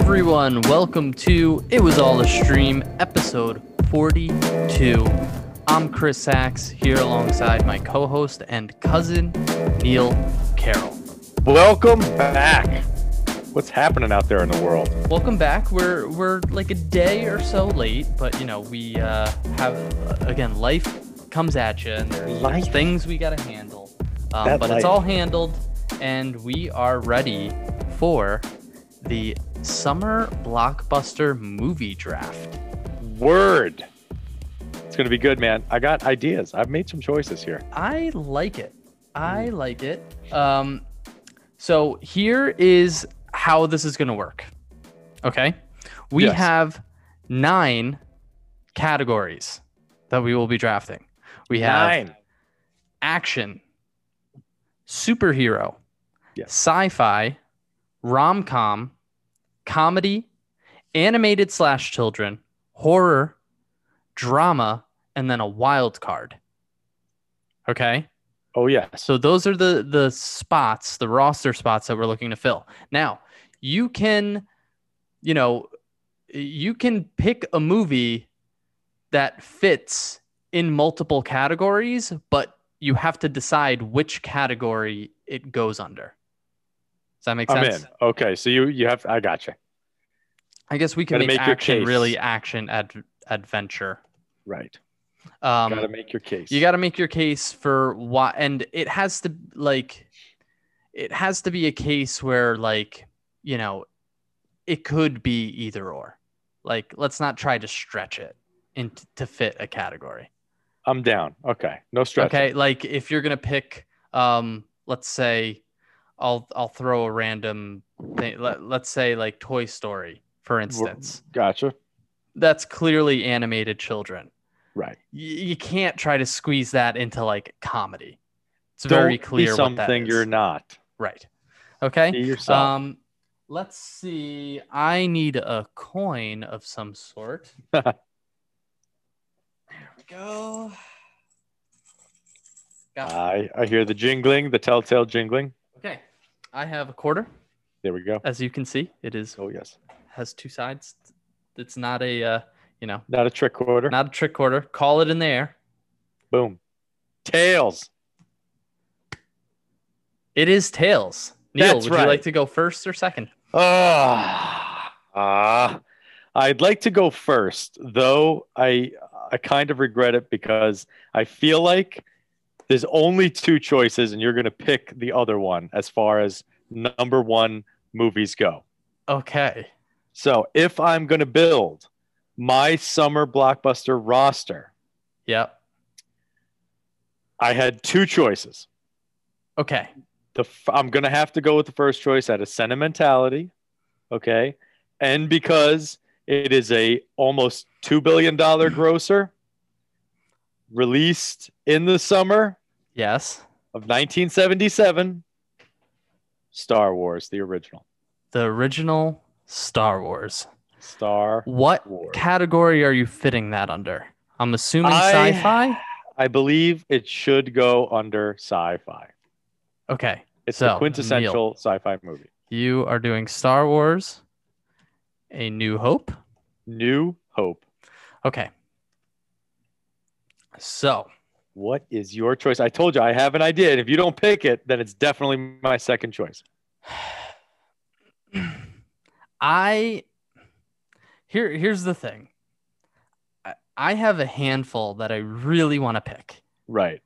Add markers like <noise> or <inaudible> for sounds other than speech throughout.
everyone. Welcome to It Was All a Stream, episode 42. I'm Chris Sachs here alongside my co host and cousin, Neil Carroll. Welcome back. What's happening out there in the world? Welcome back. We're we're like a day or so late, but you know we uh, have uh, again life comes at you, and there's Life. things we gotta handle. Um, but it's all handled, and we are ready for the summer blockbuster movie draft. Word. It's going to be good, man. I got ideas. I've made some choices here. I like it. I like it. Um, so here is how this is going to work. Okay. We Yes. have nine categories that we will be drafting. We have Nine. action, superhero, Yes. sci fi, rom com, comedy, animated slash children, horror, drama, and then a wild card. Okay. Oh, yeah. So those are the the spots, the roster spots that we're looking to fill. Now, you can, you know, you can pick a movie that fits in multiple categories, but you have to decide which category it goes under. That make I'm in. Okay. So you you have, I got you. I guess we can make, make action really action ad- adventure. Right. Um, got to make your case. You got to make your case for why, and it has to like, it has to be a case where like, you know, it could be either or. Like, let's not try to stretch it into to fit a category. I'm down. Okay. No stretch. Okay, like if you're gonna pick, um, let's say, I'll I'll throw a random thing. Let, let's say like Toy Story, for instance. Gotcha. That's clearly animated children. Right. y- you can't try to squeeze that into like comedy. It's Don't very clear what that something you're not. right. Okay. Be yourself. Um, let's see. I need a coin of some sort. <laughs> there we go. I I hear the jingling, the telltale jingling. I have a quarter. There we go. As you can see, it is Oh yes. has two sides. It's not a uh, you know Not a trick quarter. not a trick quarter. Call it in the air. Boom. Tails. It is tails. Neil, That's would you like to go first or second? Ah, ah. I'd like to go first, though I I kind of regret it because I feel like there's only two choices, and you're going to pick the other one as far as number one movies go. Okay. So if I'm going to build my summer blockbuster roster, Yep. I had two choices. Okay. the f- I'm gonna have to go with the first choice out of sentimentality, okay, and because it is a almost two billion dollar <clears throat> grosser, released in the summer Yes. of 1977, Star Wars, the original The original Star Wars. Star. What Wars. category are you fitting that under? I'm assuming I- sci-fi. I believe it should go under sci-fi. Okay. It's So, the quintessential sci-fi movie. You are doing Star Wars, A New Hope. New Hope. Okay. So, What is your choice? I told you I have an idea, and if you don't pick it, then it's definitely my second choice. <sighs> I here here's the thing. I, I have a handful that I really want to pick. Right.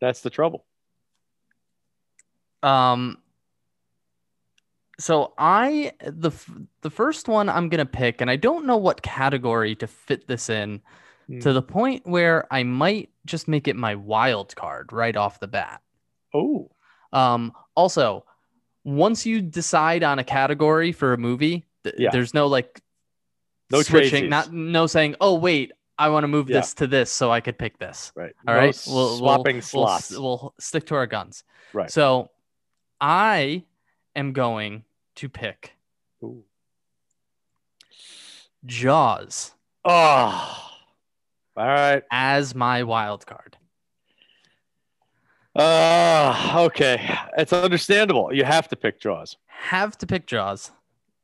That's the trouble. Um so I the the first one I'm going to pick and I don't know what category to fit this in to the point where I might just make it my wild card right off the bat. Oh, Um also once you decide on a category for a movie, th- Yeah. there's no like No switching, not no saying, "Oh wait, I want to move Yeah. this to this so I could pick this." right. All No right, we'll, swapping we'll, slots. We'll, we'll stick to our guns. Right. So, I am going to pick Ooh. Jaws Oh, all right. as my wild card. Uh, okay. It's understandable. You have to pick Jaws. Have to pick Jaws.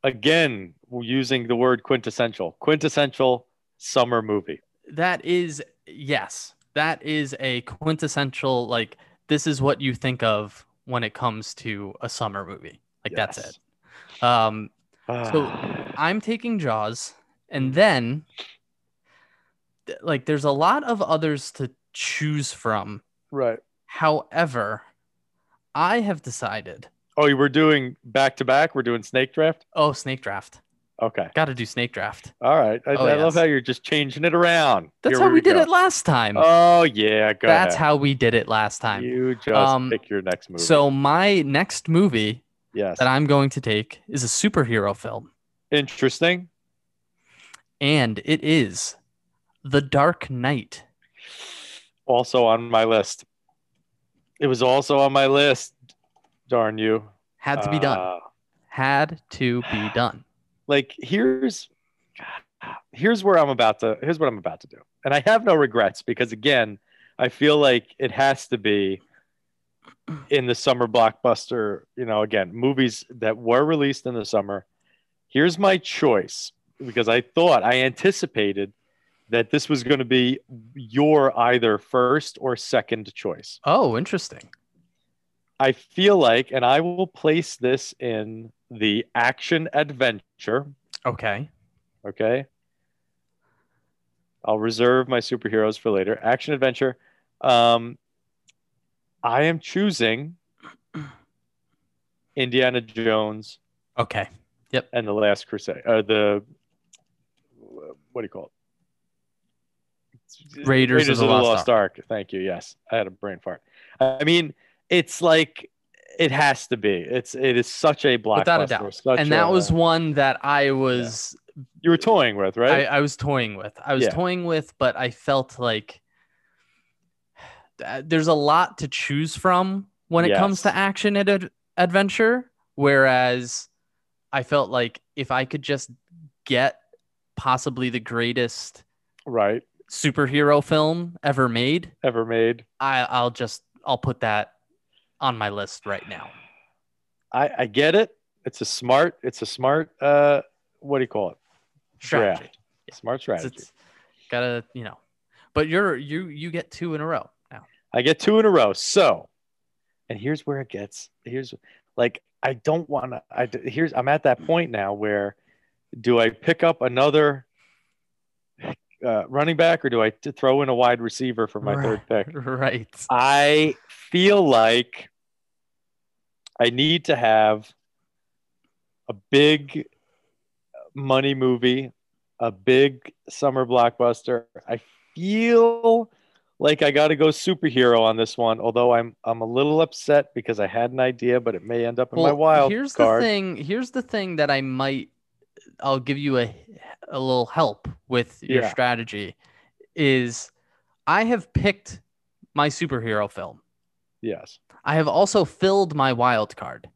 again using the word quintessential. Quintessential summer movie. That is yes. That is a quintessential like this is what you think of when it comes to a summer movie. Like that's Yes. it. Um So, <sighs> I'm taking Jaws, and then th- like there's a lot of others to choose from. right. However, I have decided. Oh, you were doing back to back. We're doing snake draft. Oh, snake draft. Okay. Got to do snake draft. All right. I, Oh, I love how you're just changing it around. That's Here how we did go. it last time. Oh yeah. Go That's ahead. how we did it last time. you just Um, pick your next movie. So my next movie yes. that I'm going to take is a superhero film, Interesting. and it is The Dark Knight. Also on my list. It was also on my list. Darn you. Had to be done. Uh, Had to be done. like here's here's where I'm about to here's what I'm about to do. And I have no regrets because again, I feel like it has to be in the summer blockbuster, you know, again, movies that were released in the summer. Here's my choice because I thought I anticipated that this was going to be your either first or second choice. Oh, interesting. I feel like, and I will place this in the action adventure Okay. Okay. I'll reserve my superheroes for later. Action adventure. Um, I am choosing <clears throat> Indiana Jones Okay. Yep. And the Last Crusade. Uh, the what do you call it? Raiders of the Lost Ark. Thank you. Yes, I had a brain fart. I mean, it's like it has to be. It's it is such a blockbuster. Without a doubt. and that a- was one that I was you were toying with, right? I, I was toying with. I was Yeah. toying with, but I felt like uh, there's a lot to choose from when it comes to action and ad- adventure. Whereas I felt like if I could just get possibly the greatest right. Superhero film ever made, Ever made. I, I'll just I'll put that on my list right now. I, I get it. It's a smart. It's a smart. Uh, what do you call it? Strategy. Draft. Smart It's- strategy. It's gotta you know, but you're you you get two in a row now. I get two in a row. So, and here's where it gets. Here's like I don't want to. I here's I'm at that point now where do I pick up another uh, running back or do I t- throw in a wide receiver for my third pick? <laughs> Right. I feel like I need to have a big money movie, a big summer blockbuster. I feel like I got to go superhero on this one, although I'm I'm a little upset because I had an idea, but it may end up in my wild here's card. the thing. Here's the thing that I might. I'll give you a a little help with your Yeah. strategy. Is I have picked my superhero film. Yes, I have also filled my wild card.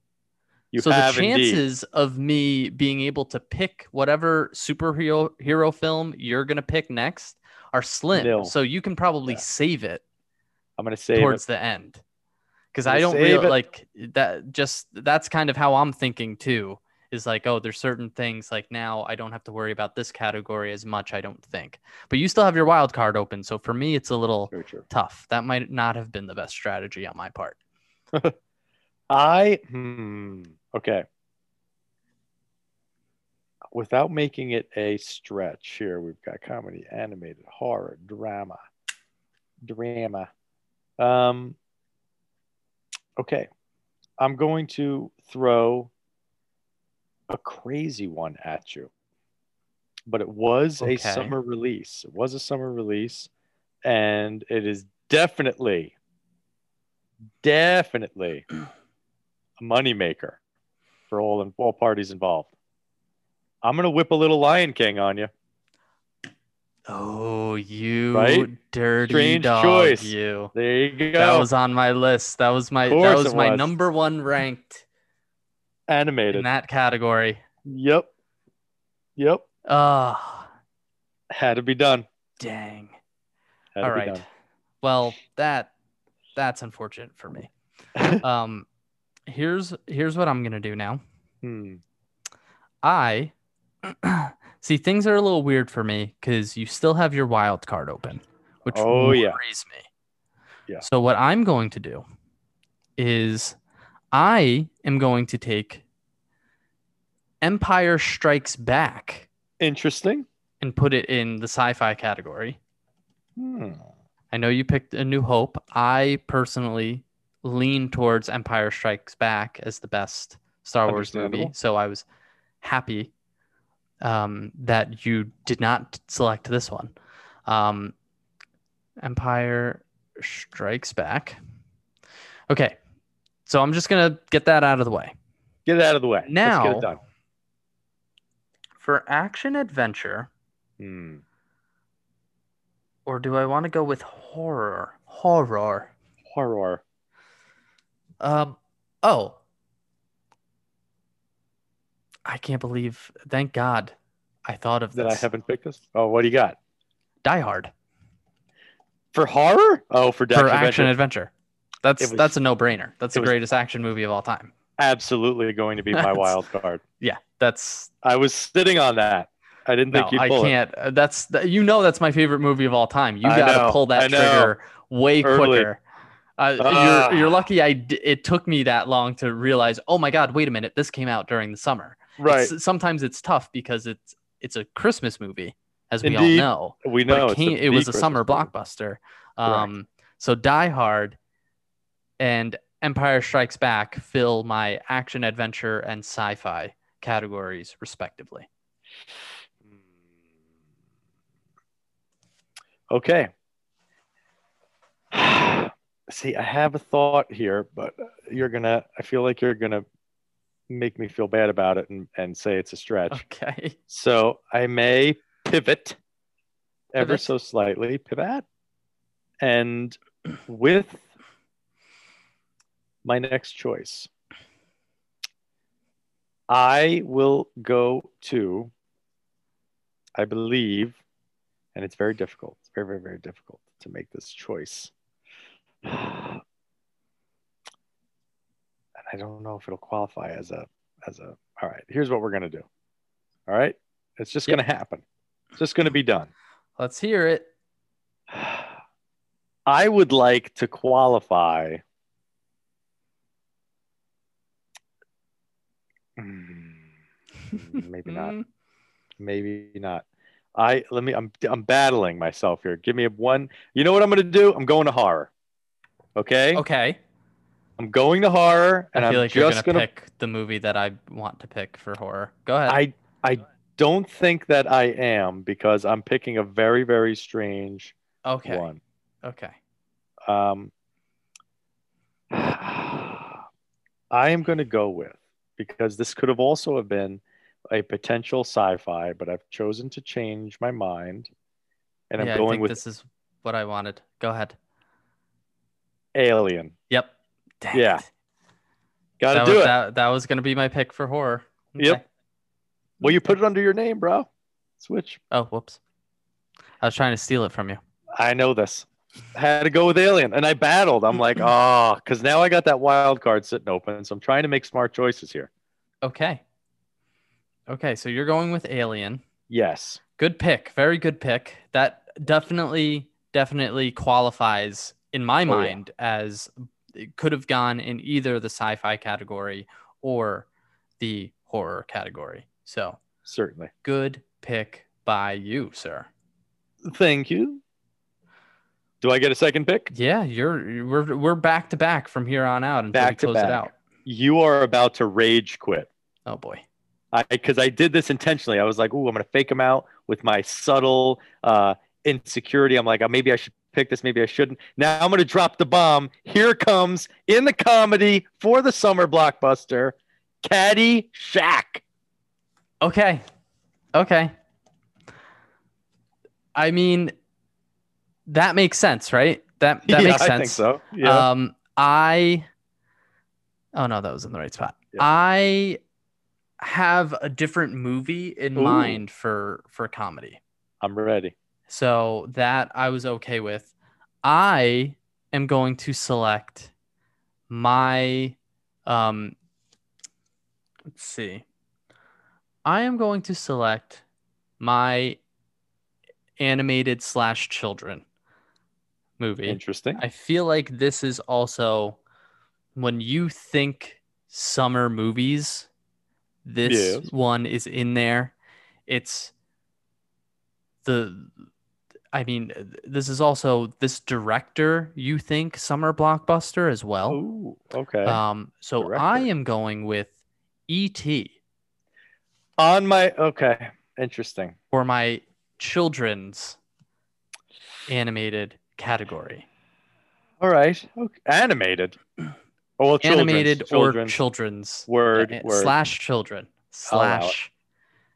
you so the have indeed. chances of me being able to pick whatever superhero hero film you're gonna pick next are slim. Nil. So you can probably Yeah. save it I'm going to save towards it. the end because i don't really it. like that just that's kind of how i'm thinking too is like oh there's certain things like now i don't have to worry about this category as much i don't think. But you still have your wild card open so for me it's a little tough. That might not have been the best strategy on my part. <laughs> I hmm okay. Without making it a stretch here, we've got comedy, animated, horror, drama, drama. Um, okay, I'm going to throw a crazy one at you, but it was Okay. a summer release. It was a summer release, and it is definitely, definitely a moneymaker for all and all parties involved. I'm gonna whip a little Lion King on you. oh you Right? dirty Strange dog choice. you There you go. that was on my list that was my that was my was. number one ranked in that category Yep. Yep. oh Had to be done. dang Had All right. Well, that that's unfortunate for me. <laughs> Um here's here's what I'm going to do now. hmm. I <clears throat> see things are a little weird for me because you still have your wild card open, which Oh, worries yeah. me. Yeah. So what I'm going to do is I am going to take Empire Strikes Back Interesting. and put it in the sci-fi category. Hmm. I know you picked A New Hope. I personally lean towards Empire Strikes Back as the best Star Wars movie. So I was happy um, that you did not select this one. Um, Empire Strikes Back. Okay. So I'm just going to get that out of the way. Get it out of the way. Let's get Now- it done. For action adventure, Hmm. or do I want to go with horror? Horror. Horror. Um. Oh. I can't believe. Thank God, I thought of That I this. haven't picked this. Oh, what do you got Die Hard for horror? Oh, for, for action action adventure. adventure. That's was- that's a no brainer. That's it the was- greatest action movie of all time. Absolutely going to be my <laughs> wild card. Yeah, that's I was sitting on that. I didn't think no. you'd I can't. uh, That's you know that's my favorite movie of all time. You got to pull that trigger way Early. quicker. Uh, Ah. you're you're lucky. I d- it took me that long to realize. Oh my God! Wait a minute. This came out during the summer. Right. It's, sometimes it's tough because it's it's a Christmas movie, as we all know. we know it, came, it was a Christmas summer movie. blockbuster. Um, so Die Hard and Empire Strikes Back fill my action adventure and sci-fi categories respectively. Okay. <sighs> See, I have a thought here, but you're gonna. I feel like you're gonna make me feel bad about it and, and say it's a stretch. Okay. <laughs> So I may pivot ever Pivot. so slightly, pivot, and with my next choice, I will go to, I believe, and it's very difficult. It's very, very, very difficult to make this choice. <sighs> And I don't know if it'll qualify as a as a all right, here's what we're gonna do. All right. It's just Yep. gonna happen. It's just gonna be done. Let's hear it. <sighs> I would like to qualify. Maybe not. Mm, Maybe not. I let me. I'm I'm battling myself here. Give me a one. You know what I'm going to do? I'm going to horror. Okay. Okay. I'm going to horror, and I feel I'm like you're just gonna going to. pick the movie that I want to pick for horror. Go ahead. I I don't think that I am because I'm picking a very very strange okay. one. Okay. Um, <sighs> I am going to go with because this could have also have been a potential sci-fi, but I've chosen to change my mind, and I'm yeah, I going think with this is what I wanted. Go ahead. Alien. Yep. Dang Yeah. Got that to do was, it. That, that was gonna be my pick for horror. Yep. Okay. Well, you put it under your name, bro. Switch. Oh, whoops. I was trying to steal it from you. I know this. Had to go with Alien, and I battled. I'm like, <laughs> ah, oh, because now I got that wild card sitting open, so I'm trying to make smart choices here. Okay. Okay, so you're going with Alien. Yes. Good pick. Very good pick. That definitely, definitely qualifies in my Oh, yeah. mind as it could have gone in either the sci-fi category or the horror category. So Certainly. good pick by you, sir. Thank you. Do I get a second pick? Yeah, you're we're we're back to back from here on out until Back we to close it out. You are about to rage quit. Oh boy. I because I did this intentionally. I was like, "Ooh, I'm gonna fake him out with my subtle uh, insecurity." I'm like, oh, "Maybe I should pick this. Maybe I shouldn't." Now I'm gonna drop the bomb. Here comes in the comedy for the summer blockbuster, Caddyshack. Okay. Okay. I mean, that makes sense, right? That that yeah, makes sense. I think so. Yeah. Um, I. Oh no, that was in the right spot. Yeah. I have a different movie in Ooh. mind for for comedy, I'm ready. so that I was okay with. I am going to select my. Um, let's see. I am going to select my animated slash children movie. Interesting. I feel like this is also when you think summer movies, this Yes. one is in there. It's the I mean, this is also this director you think summer blockbuster as well. Ooh, okay. Um, so I am going with E.T. On my okay, interesting. for my children's animated category. All right, okay. animated. Oh, well, animated children's or children's word, uh, word slash children I'll allow it. slash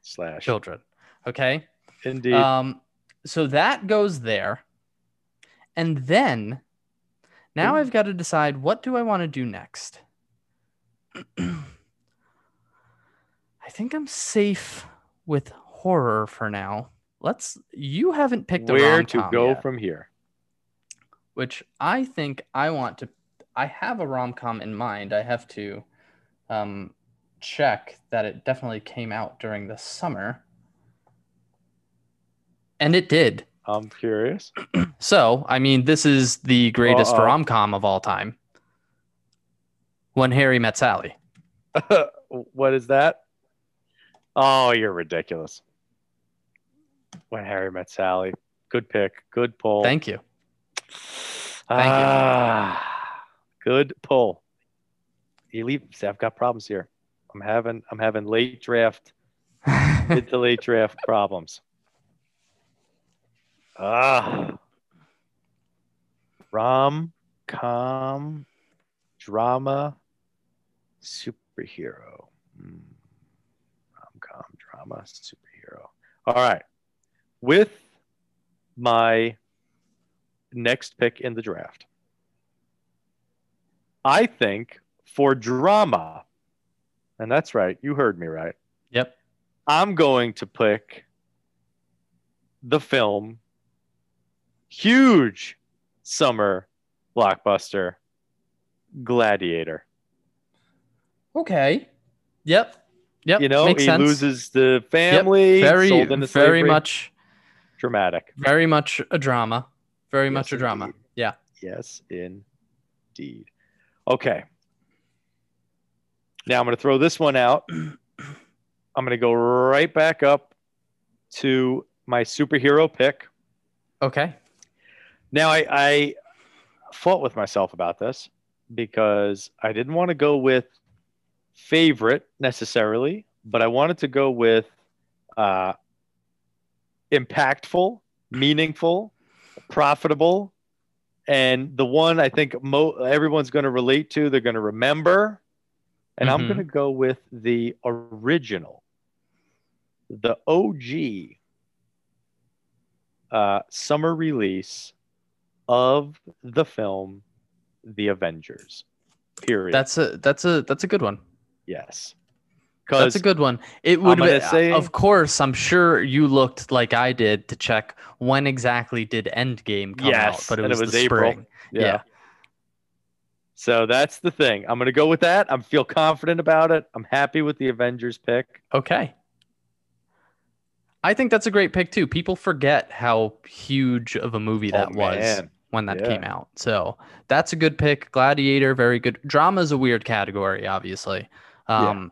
slash children. Okay. Indeed. Um, so that goes there, and then now Ooh. I've got to decide what do I want to do next. <clears throat> I think I'm safe with horror for now. Let's. You haven't picked a Where to go yet, from here? Which I think I want to. I have a rom com in mind. I have to um, check that it definitely came out during the summer, and it did. I'm curious. <clears throat> So, I mean, this is the greatest Uh-oh. rom com of all time. When Harry Met Sally. <laughs> what is that? Oh, you're ridiculous. When Harry Met Sally. Good pick. Good pull. Thank you. Thank you. ah, Good pull. You leave. See, I've got problems here. I'm having. I'm having late draft, <laughs> mid to late draft problems. Ah. Rom com drama superhero. Hmm. Rom com drama superhero. All right. With my next pick in the draft, I think for drama, and that's right, you heard me right. yep. I'm going to pick the film huge summer blockbuster Gladiator. Okay. Yep. Yep. You know, Makes he sense. loses the family, very, sold into very slavery. much, dramatic. very much a drama. Very much a drama. indeed. Yeah. Yes, indeed. Okay. Now I'm going to throw this one out. <clears throat> I'm going to go right back up to my superhero pick. Okay. Now I, I fought with myself about this because I didn't want to go with favorite necessarily, but I wanted to go with uh, impactful, meaningful, profitable, and the one I think mo- everyone's going to relate to, they're going to remember. And I'm Mhm. going to go with the original, the OG uh, summer release of the film The Avengers. Period. That's a that's a that's a good one. yes. That's a good one. It would be, say- of course, I'm sure you looked like I did to check when exactly did Endgame come out, but it was, it was the April. spring. yeah. yeah. So that's the thing. I'm going to go with that. I feel confident about it. I'm happy with the Avengers pick. Okay. I think that's a great pick too. People forget how huge of a movie that Oh, was man. when that Yeah. came out. So that's a good pick. Gladiator, very good. Drama is a weird category, obviously. Yeah. Um,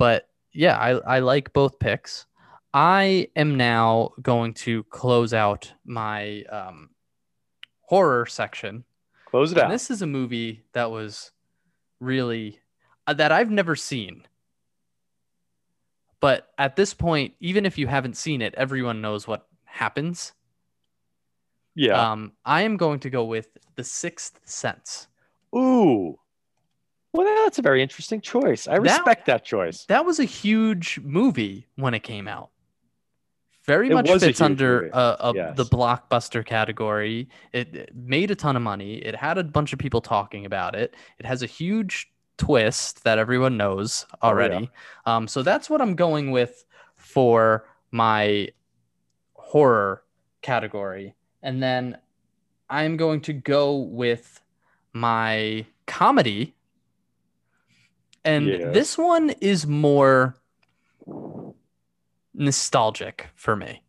But yeah, I, I like both picks. I am now going to close out my um, horror section. Close it And out. this is a movie that was really uh, that I've never seen. But at this point, even if you haven't seen it, everyone knows what happens. yeah. Um, I am going to go with The Sixth Sense. Ooh. Well, that's a very interesting choice. I respect that choice. That was a huge movie when it came out. Very It much a fits under movie. uh, Yes. the blockbuster category. It, it made a ton of money. It had a bunch of people talking about it. It has a huge twist that everyone knows Oh, yeah. already. um, so that's what I'm going with for my horror category. And then I'm going to go with my comedy. And Yes. this one is more nostalgic for me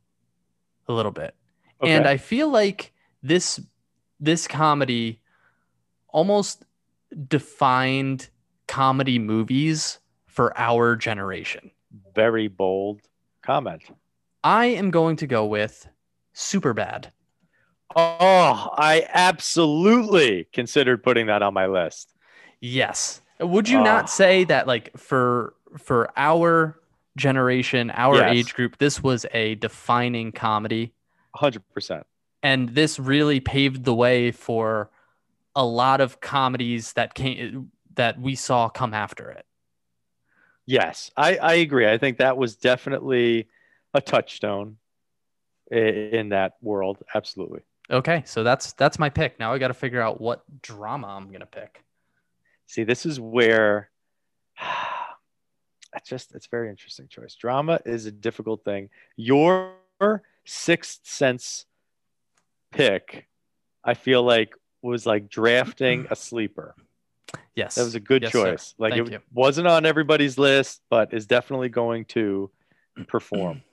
a little bit. Okay. And I feel like this this comedy almost defined comedy movies for our generation. Very bold comment. I am going to go with Superbad. Oh, I absolutely considered putting that on my list. Yes. Would you Oh. not uh, say that like for for our generation, our Yes. age group, this was a defining comedy 100%. and this really paved the way for a lot of comedies that came that we saw come after it. Yes, I, I agree. I think that was definitely a touchstone in that world. Absolutely. Okay, so that's that's my pick. Now I got to figure out what drama I'm going to pick. See, this is where <sighs> it's just it's very interesting choice. Drama is a difficult thing. Your sixth sense pick, I feel like was like drafting a sleeper. Yes. That was a good Yes, sir. choice. Like Thank it you. wasn't on everybody's list, but is definitely going to perform.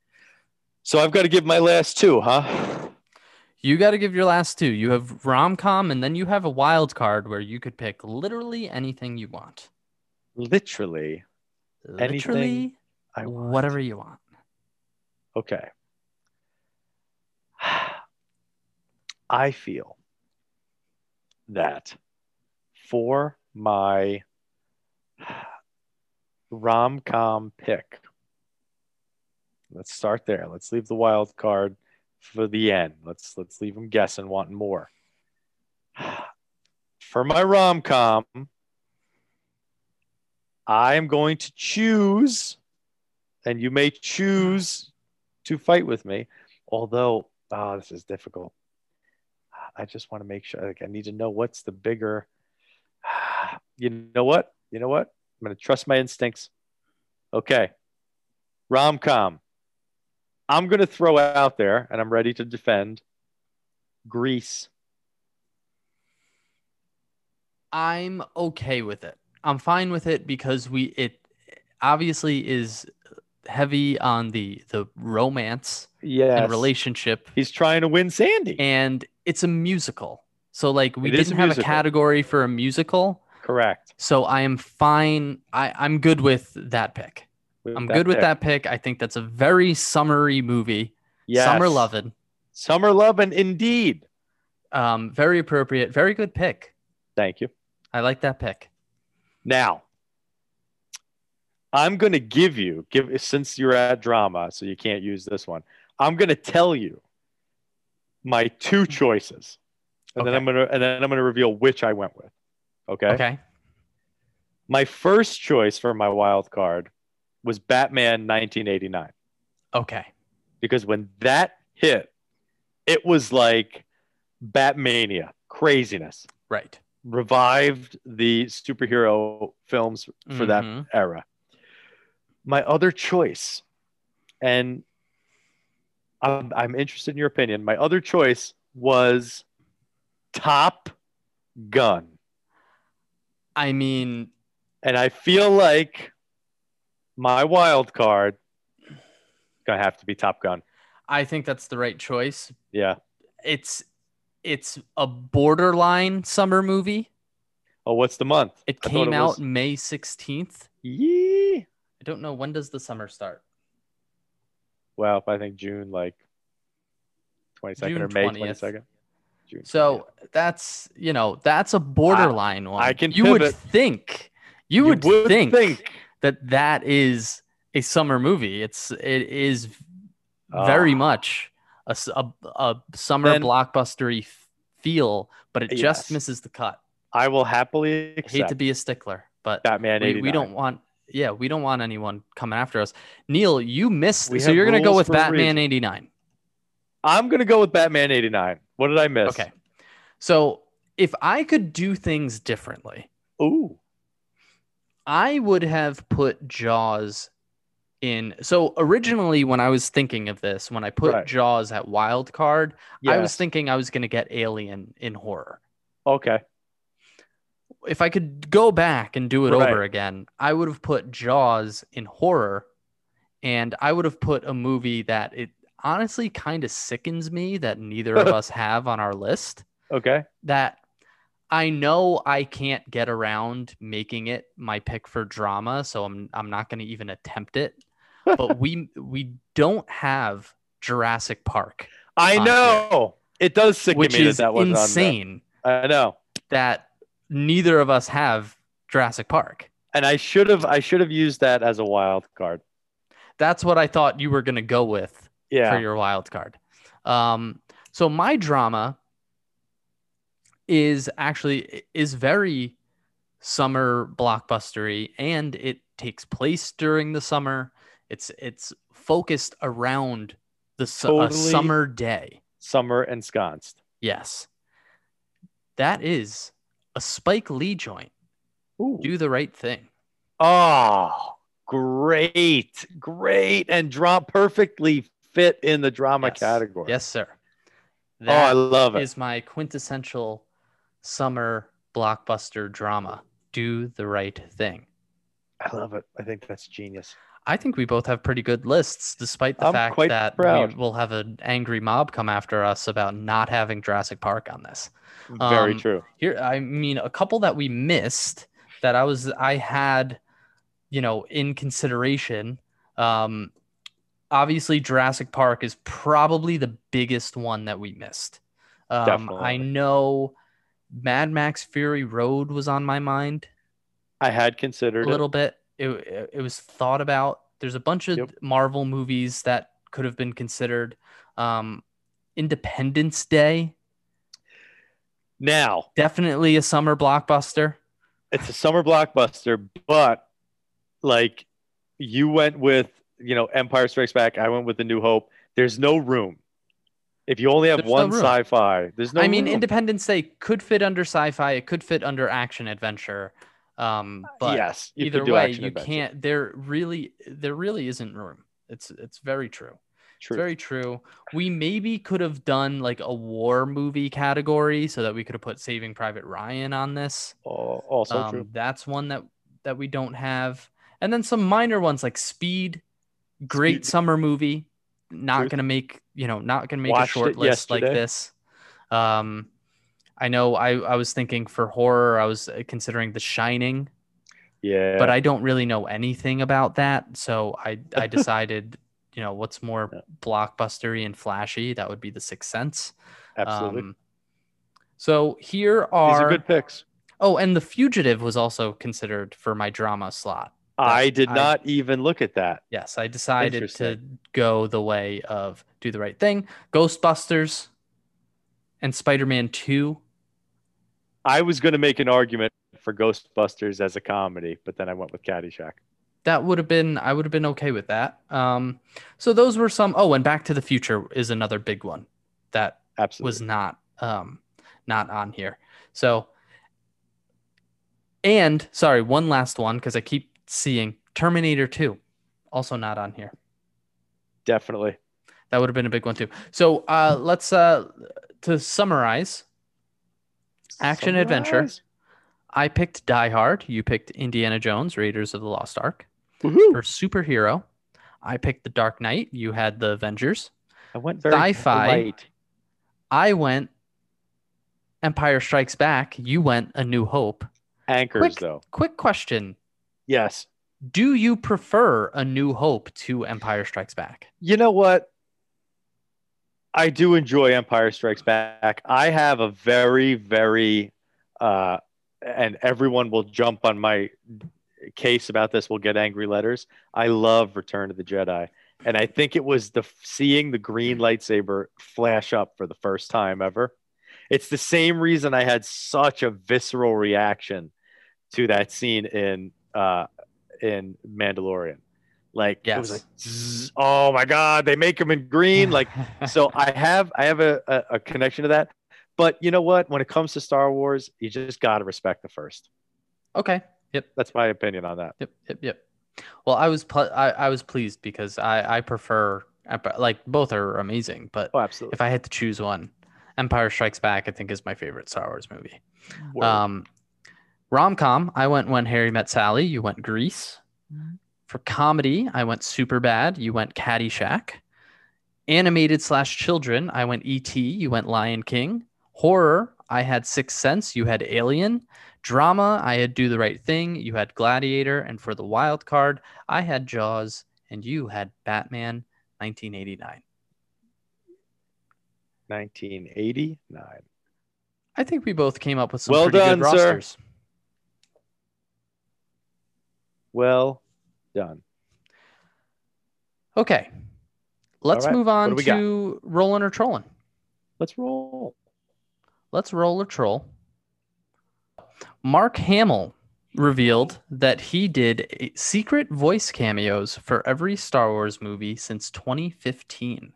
<clears throat> so I've got to give my last two, huh? You got to give your last two. You have rom-com and then you have a wild card where you could pick literally anything you want. Literally, Anything Literally I want. whatever you want. Okay. <sighs> I feel that for my <sighs> rom com pick, let's start there. Let's leave the wild card for the end. Let's let's leave them guessing, wanting more. <sighs> For my rom com, I am going to choose, and you may choose to fight with me. Although, oh, this is difficult. I just want to make sure. Like, I need to know what's the bigger. <sighs> You know what? You know what? I'm going to trust my instincts. Okay. Rom com. I'm going to throw out there, and I'm ready to defend. Grease. I'm okay with it. I'm fine with it because we it obviously is heavy on the the romance Yes. and relationship He's trying to win Sandy. and it's a musical. So like we It is a didn't have a category for a musical. Correct. So I am fine. I, I'm good with that pick. I'm good with that pick. I think that's a very summery movie. Yes. Summer loving. Summer loving, indeed. Um, very appropriate. Very good pick. Thank you. I like that pick. Now, I'm going to give you, give since you're at drama, so you can't use this one. I'm going to tell you my two choices, and then I'm going to and then I'm going to reveal which I went with. Okay? Okay. My first choice for my wild card was Batman 1989 Okay. because when that hit, it was like Batmania, craziness. Right. Revived the superhero films for that Mhm. era. My other choice, and I'm, I'm interested in your opinion. My other choice was Top Gun. I mean, And I feel like my wild card gonna have to be Top Gun. I think that's the right choice. Yeah. It's it's a borderline summer movie. Oh, what's the month? It I came it out was- May 16th. Yee. I don't know when does the summer start? Well, I think June like 22nd June or May 20th. 22nd. June. So that's you know that's a borderline one. I can you would think you, would, think, think. That that is a summer movie. It's it is very Ah. much a summer Then- blockbustery feel, but it just misses the cut. I will happily I accept hate to be a stickler, but Batman we, we don't want yeah we don't want anyone coming after us. Neil, you missed, We so you're gonna go with Batman '89. I'm gonna go with Batman 89. What did I miss? Okay, so if I could do things differently, Ooh. I would have put Jaws in. So originally, when I was thinking of this, when I put Right. Jaws at wild card, I was thinking I was going to get Alien in horror. Okay. If I could go back and do it Right. over again, I would have put Jaws in horror and I would have put a movie that it honestly kind of sickens me that neither of <laughs> us have on our list. Okay. That I know I can't get around making it my pick for drama, so I'm I'm not going to even attempt it. But <laughs> we we don't have Jurassic Park, I know. It does sicken which me is that that was insane. I know. That neither of us have Jurassic Park. And I should have I should have used that as a wild card. That's what I thought you were going to go with Yeah. for your wild card. Um, so my drama is actually is very summer blockbustery, and it takes place during the summer. It's it's focused around the su- Totally. summer day. Summer ensconced. Yes, that is a Spike Lee joint. Ooh. Do the right thing. Oh, great. Great. And drop perfectly fit in the drama Yes. category. Yes, sir. Oh, I That love it. is my quintessential summer blockbuster drama. Do the right thing. I love it. I think that's genius. I think we both have pretty good lists, despite the I'm fact that proud. we will have an angry mob come after us about not having Jurassic Park on this. Very Um, true. Here, I mean, a couple that we missed that I was I had, you know, in consideration. Um, obviously, Jurassic Park is probably the biggest one that we missed. Um, I know Mad Max Fury Road was on my mind I had a considered it. little bit. It, it it was thought about. There's a bunch of Yep. Marvel movies that could have been considered. Um, Independence Day, Now, definitely a summer blockbuster. it's a summer blockbuster, but like you went with, you know, Empire Strikes Back, I went with The New Hope. There's no room. If you only have There's one room. sci-fi, there's no I mean, room. Independence Day could fit under sci-fi. It could fit under action adventure. Um, but yes, either way, you adventure. can't. There really, there really isn't room. It's it's very true. True. It's very true. We maybe could have done like a war movie category so that we could have put Saving Private Ryan on this. Al- also Um, true. That's one that that we don't have, and then some minor ones like Speed, great Speed. summer movie. Not Truth. gonna make you know not gonna make Watched a short list like this. Um, I know I I was thinking for horror I was uh, considering The Shining, Yeah. but I don't really know anything about that, so I I <laughs> decided you know what's more Yeah. blockbustery and flashy that would be The Sixth Sense. absolutely. Um, so here These are, are good picks. oh, and The Fugitive was also considered for my drama slot. I did I- not even look at that. Yes, I decided to go the way of do the right thing. Ghostbusters and Spider-Man 2. I was going to make an argument for Ghostbusters as a comedy, but then I went with Caddyshack. That would have been I would have been okay with that. Um so those were some oh and Back to the Future is another big one that Absolutely. was not um not on here. So and sorry, one last one because I keep seeing Terminator 2 also not on here. Definitely. That would have been a big one too. So uh let's uh to summarize, Action adventure. I picked Die Hard, you picked Indiana Jones, Raiders of the Lost Ark. Woohoo. For superhero, I picked The Dark Knight, you had The Avengers. I went very Sci-fi. light. I went Empire Strikes Back, you went A New Hope. Anchors, Quick. though. Quick question, Yes. do you prefer A New Hope to Empire Strikes Back? You know what? I do enjoy Empire Strikes Back. I have a very, very, uh, and everyone will jump on my case about this. Will get angry letters. I love Return of the Jedi, and I think it was the seeing the green lightsaber flash up for the first time ever. It's the same reason I had such a visceral reaction to that scene in uh, in Mandalorian. Like it was like, zzz, oh my god, they make them in green. Like <laughs> so, I have I have a, a, a connection to that. But you know what? When it comes to Star Wars, you just gotta respect the first. okay. Yep. That's my opinion on that. Yep, yep, yep. Well, I was pl- I, I was pleased because I I prefer like both are amazing, but Oh, absolutely. if I had to choose one, Empire Strikes Back I think is my favorite Star Wars movie. Word. Um, rom com I went when Harry met Sally. You went Grease. Mm-hmm. For comedy, I went Super Bad. You went Caddyshack. Animated slash children, I went E.T. You went Lion King. Horror, I had Sixth Sense. You had Alien. Drama, I had Do the Right Thing. You had Gladiator. And for the wild card, I had Jaws. And you had Batman 1989. 1989. I think we both came up with some Well pretty done, good sir. rosters. Well done. Okay. Let's right, move on we got? to rolling or trolling. Let's roll. Let's roll or troll. Mark Hamill revealed that he did secret voice cameos for every Star Wars movie since 2015.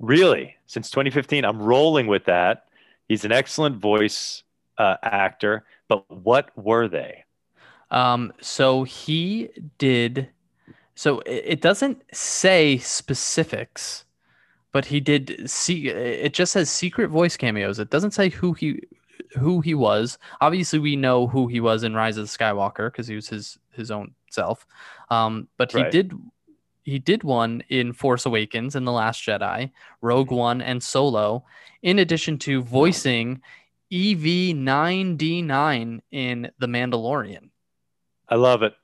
Really? Since 2015, I'm rolling with that. He's an excellent voice uh, actor, but what were they? Um, so he did. So it, it doesn't say specifics, but he did see. It just says secret voice cameos. It doesn't say who he who he was. Obviously, we know who he was in Rise of the Skywalker because he was his his own self. Um, but he Right. did he did one in Force Awakens and The Last Jedi, Rogue One, and Solo. In addition to voicing E EV9D9 in The Mandalorian. I love it.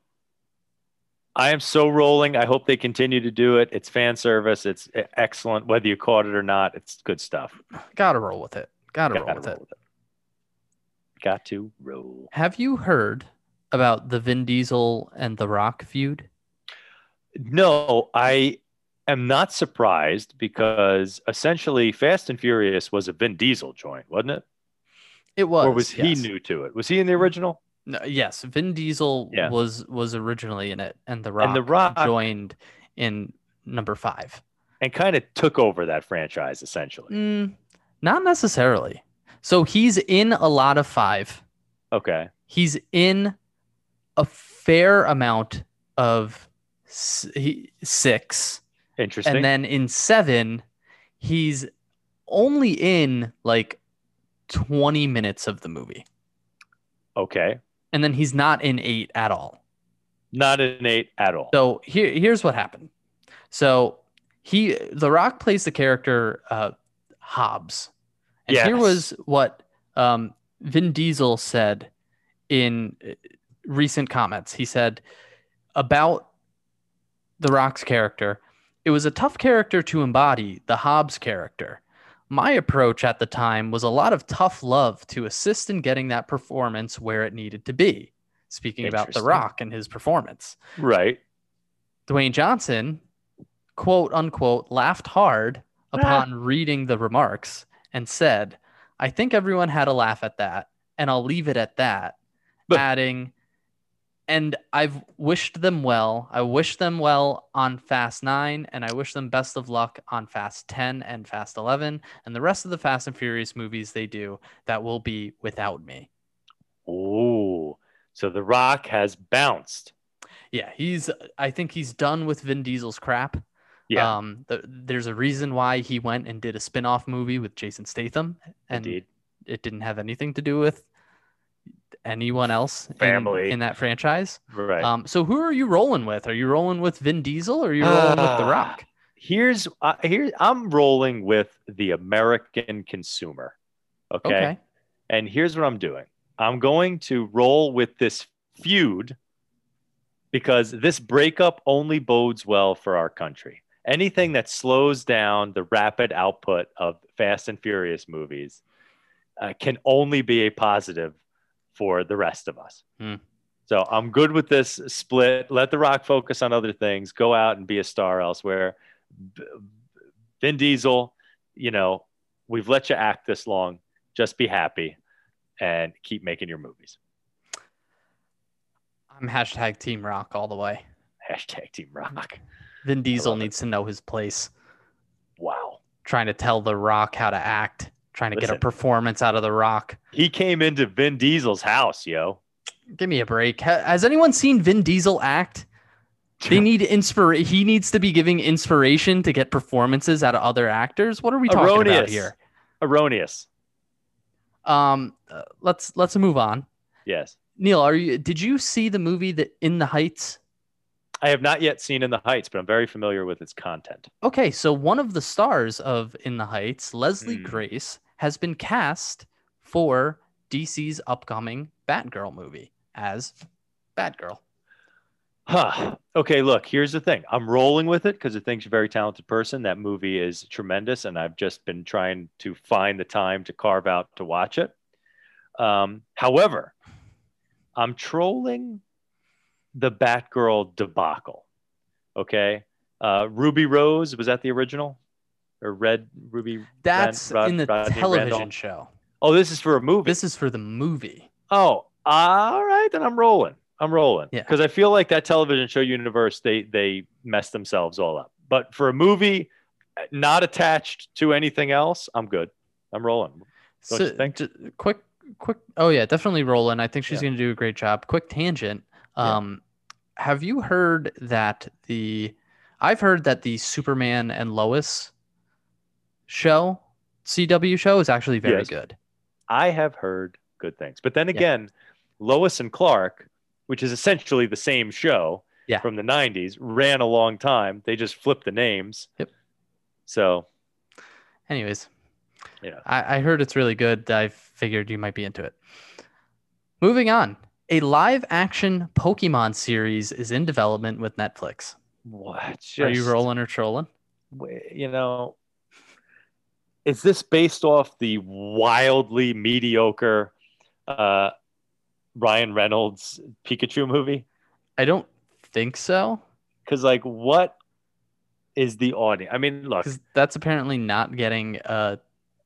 I am so rolling. I hope they continue to do it. It's fan service. It's excellent. Whether you caught it or not, it's good stuff. Gotta roll with it. Gotta roll with it. with it. Got to roll. Have you heard about the Vin Diesel and The Rock feud? No, I am not surprised because essentially Fast and Furious was a Vin Diesel joint, wasn't it? It was. or was he new to it? Was he in the original? No, yes, Vin Diesel Yeah. was was originally in it, and The Rock, And The Rock- joined in number five. And kind of took over that franchise essentially. Mm, not necessarily. So he's in a lot of five. Okay. He's in a fair amount of six. Interesting. And then in seven, he's only in like 20 minutes of the movie. okay. And then he's not in eight at all. Not an eight at all. So here, here's what happened. So he, The Rock plays the character uh, Hobbs. And here was what um, Vin Diesel said in uh, recent comments. He said about The Rock's character, it was a tough character to embody, the Hobbs character. My approach at the time was a lot of tough love to assist in getting that performance where it needed to be. Speaking about The Rock and his performance. right. Dwayne Johnson, quote unquote, laughed hard ah. upon reading the remarks and said, I think everyone had a laugh at that, and I'll leave it at that, But- adding, and I've wished them well. I wish them well on Fast 9, and I wish them best of luck on Fast 10 and Fast 11, and the rest of the Fast and Furious movies they do that will be without me. Ooh. So The Rock has bounced. Yeah, he's, I think he's done with Vin Diesel's crap. Yeah. Um, th- there's a reason why he went and did a spin-off movie with Jason Statham, and indeed. it didn't have anything to do with anyone else in- Family. in, that franchise. Right. Um, so who are you rolling with? Are you rolling with Vin Diesel or are you rolling with The Ah, Rock? here's uh, here I'm rolling with the American consumer. Okay? Okay. And here's what I'm doing. I'm going to roll with this feud because this breakup only bodes well for our country. Anything that slows down the rapid output of Fast and Furious movies uh, can only be a positive for the rest of us. Hmm. So I'm good with this split. Let The Rock focus on other things. Go out and be a star elsewhere. Vin Diesel, you know, we've let you act this long. Just be happy and keep making your movies. I'm hashtag Team Rock all the way. Hashtag Team Rock. Vin Diesel love it. needs to know his place. Wow. Trying to tell The Rock how to act. Trying to get a performance out of The Rock. He came into Vin Diesel's house, yo. Give me a break. Has anyone seen Vin Diesel act? They <laughs> need inspiration. He needs to be giving inspiration to get performances out of other actors. What are we talking about here? Erroneous. Um, uh, let's let's move on. Yes. Neil, are you? Did you see the movie that In the Heights? I have not yet seen In the Heights, but I'm very familiar with its content. Okay, so one of the stars of In the Heights, Leslie Hmm. Grace, has been cast for DC's upcoming Batgirl movie as Batgirl. Huh. Okay, look, here's the thing. I'm rolling with it because I think she's a very talented person. That movie is tremendous, and I've just been trying to find the time to carve out to watch it. Um, however, I'm trolling the Batgirl debacle. Okay. Uh, Ruby Rose, was that the original? Or Red Ruby? That's Rod- in the Rodney television Randall? show. Oh, this is for a movie. This is for the movie. Oh, all right, then I'm rolling. I'm rolling. Yeah. Because I feel like that television show universe, they they messed themselves all up. But for a movie not attached to anything else, I'm good. I'm rolling. Don't you think? quick, quick. Oh yeah, definitely Roland. I think she's Yeah. going to do a great job. Quick tangent. Yeah. Um, have you heard that the? I've heard that the Superman and Lois show, CW show, is actually very Yes. good. I have heard good things. But then Yeah. again, Lois and Clark, which is essentially the same show Yeah. from the 90s, ran a long time. They just flipped the names. Yep. So, Anyways, Yeah. I, I heard it's really good. I figured you might be into it. Moving on, a live action Pokemon series is in development with Netflix. what? Are you rolling or trolling? you know, is this based off the wildly mediocre uh, Ryan Reynolds Pikachu movie? I don't think so. Because, like, what is the audience? I mean, look, that's apparently not getting a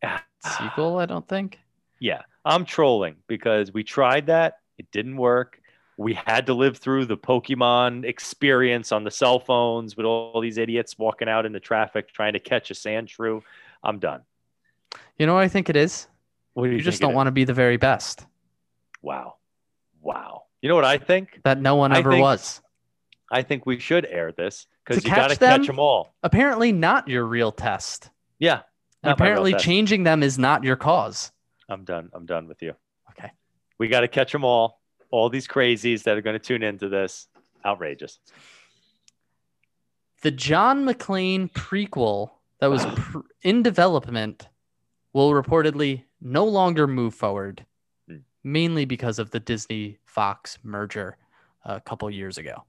<sighs> sequel, I don't think. yeah, I'm trolling because we tried that, it didn't work. We had to live through the Pokemon experience on the cell phones with all these idiots walking out in the traffic trying to catch a Sandshrew. I'm done. You know what I think it is? What do You, you, just don't want to be the very best Wow. Wow. You know what I think? that no one I ever think- was. I think we should air this because you got to catch them? all. Apparently, not your real test. Yeah. And not my real apparently, changing them is not your cause. I'm done. I'm done with you. Okay. We got to catch them all. All these crazies that are going to tune into this. Outrageous. The John McClane prequel that was pr- in development will reportedly no longer move forward, Hmm. mainly because of the Disney Fox merger a couple years ago.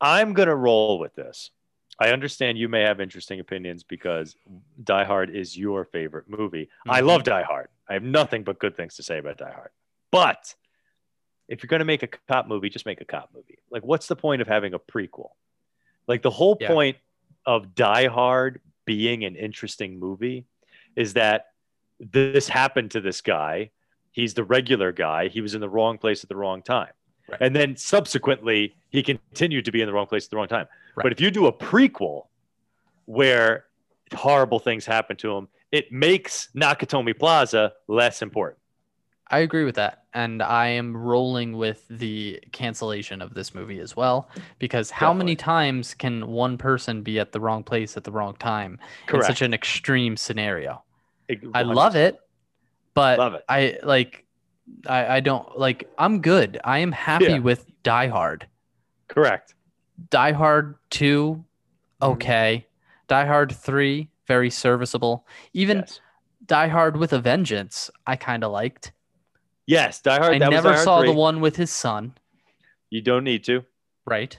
I'm going to roll with this. I understand you may have interesting opinions because Die Hard is your favorite movie. I Mhm. love Die Hard. I have nothing but good things to say about Die Hard. But if you're going to make a cop movie, just make a cop movie. Like, what's the point of having a prequel? Like, the whole Yeah. point of Die Hard being an interesting movie is that this happened to this guy. He's the regular guy. He was in the wrong place at the wrong time. Right. And then subsequently, he continued to be in the wrong place at the wrong time. Right. But if you do a prequel where horrible things happen to him, it makes Nakatomi Plaza less important. I agree with that. And I am rolling with the cancellation of this movie as well. Because how many times can one person be at the wrong place at the wrong time in such an extreme scenario? I love it, but Love it. I like I, I don't like I'm good. I am happy Yeah. with Die Hard. Correct. Die Hard 2, Mhm. okay. Die Hard 3, very serviceable. Even yes. Die Hard with a Vengeance, I kind of liked. Yes, Die Hard. I never saw 3. the one with his son, You don't need to. right?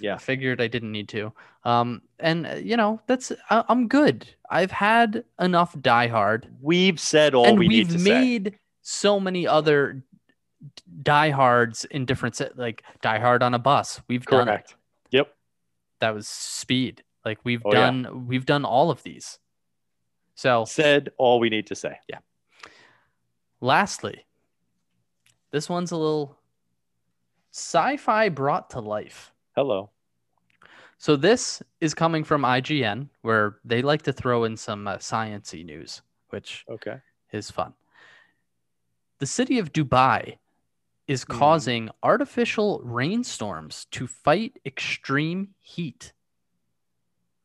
Yeah. I figured I didn't need to. Um, and uh, you know, that's I, I'm good. I've had enough Die Hard, We've said all and we need to say. we've to say. made so many other Die Hards in different se- like Die Hard on a bus. We've done it. Correct. Yep. That was Speed. Like we've Oh, yeah. done we've done all of these. So Said all we need to say. Yeah. Lastly, this one's a little sci-fi brought to life. Hello. So this is coming from IGN, where they like to throw in some uh, sciency news, which Okay. is fun. The city of Dubai is Hmm. causing artificial rainstorms to fight extreme heat.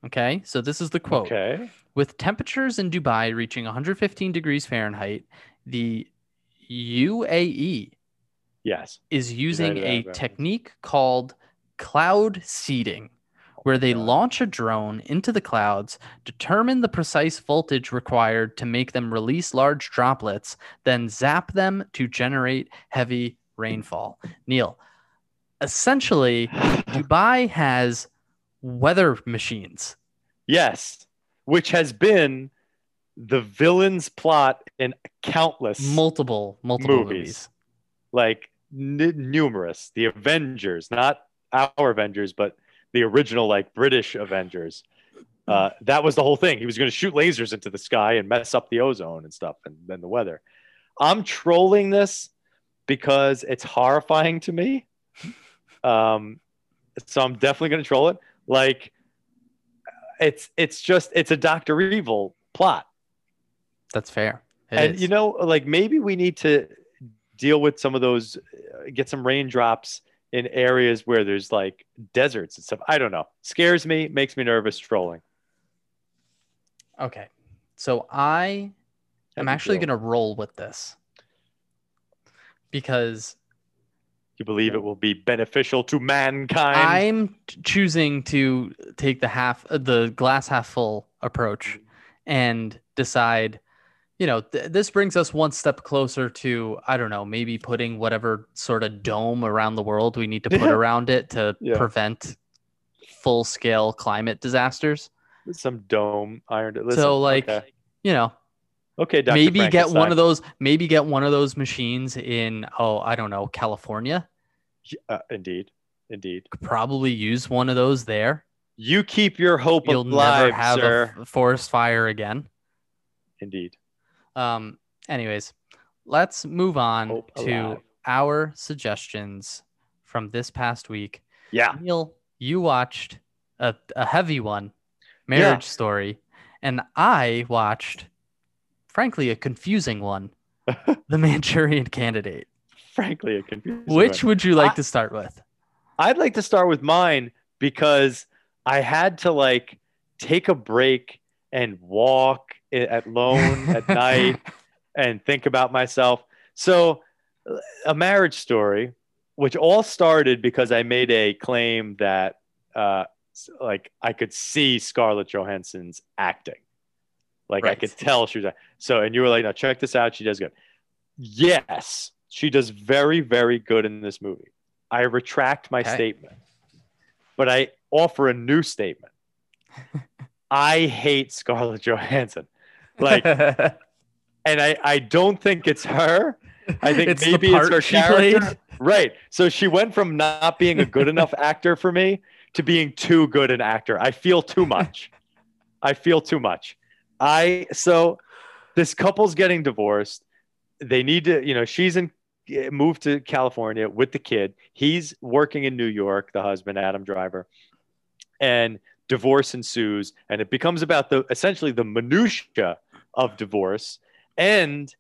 Okay, so this is the quote. Okay. With temperatures in Dubai reaching 115 degrees Fahrenheit, the UAE Yes. is using a technique called cloud seeding, where they launch a drone into the clouds, determine the precise voltage required to make them release large droplets, then zap them to generate heavy rainfall. Neil, essentially, <laughs> Dubai has weather machines. Yes, which has been the villain's plot in countless, Multiple, multiple Movies. movies. like n- numerous. The Avengers, not our Avengers, but the original like British Avengers. Uh, that was the whole thing. He was going to shoot lasers into the sky and mess up the ozone and stuff, and then the weather. I'm trolling this because it's horrifying to me. Um, so I'm definitely going to troll it. Like, it's it's just it's a Doctor Evil plot That's fair. It and is. you know like maybe we need to deal with some of those uh, get some raindrops in areas where there's like deserts and stuff. I don't know. Scares me makes me nervous trolling okay. So I am actually going to roll with this. Because you believe it will be beneficial to mankind? I'm choosing to take the half the glass half full approach and decide you know th- this brings us one step closer to I don't know maybe putting whatever sort of dome around the world we need to put Yeah. <laughs> around it to Yeah. prevent full scale climate disasters. Some dome iron listen, so like okay, you know okay Dr. maybe get one of those maybe get one of those machines in oh I don't know California. Uh, indeed indeed. Could probably use one of those there. You keep your hope you'll alive never have sir. a f- forest fire again. Indeed Um, anyways, let's move on Hope to alive. our suggestions from this past week. yeah Neil, you watched a, a heavy one, Marriage Story, and I watched, frankly, a confusing one, <laughs> The Manchurian Candidate. frankly a confusing Which one. would you like I- to start with? I'd like to start with mine because I had to like take a break and walk at alone <laughs> at night and think about myself. So, a marriage story, which all started because I made a claim that, uh, like, I could see Scarlett Johansson's acting. Like, I could tell she was. So, and you were like, no, check this out. She does good. Yes, she does very, very good in this movie. I retract my Okay. statement, but I offer a new statement. <laughs> I hate Scarlett Johansson. Like, <laughs> and I, I don't think it's her. I think It's maybe it's her she character. played. Right. So she went from not being a good enough actor for me to being too good an actor. I feel too much. I feel too much. I so this couple's getting divorced. They need to, you know, she's in moved to California with the kid. He's working in New York, the husband, Adam Driver. And divorce ensues and it becomes about the essentially the minutia of divorce. And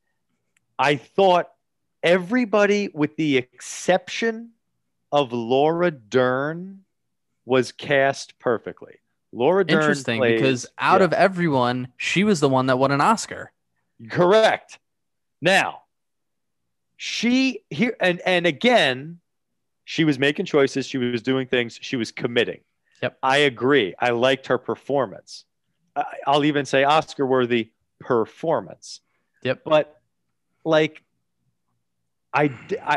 I thought everybody, with the exception of Laura Dern, was cast perfectly. Laura Dern Interesting, plays- because out yeah, of everyone, she was the one that won an Oscar. correct. Now, she here and and again, she was making choices. She was doing things. She was committing. Yep. I agree. I liked her performance. I, I'll even say Oscar worthy performance. Yep. But like, I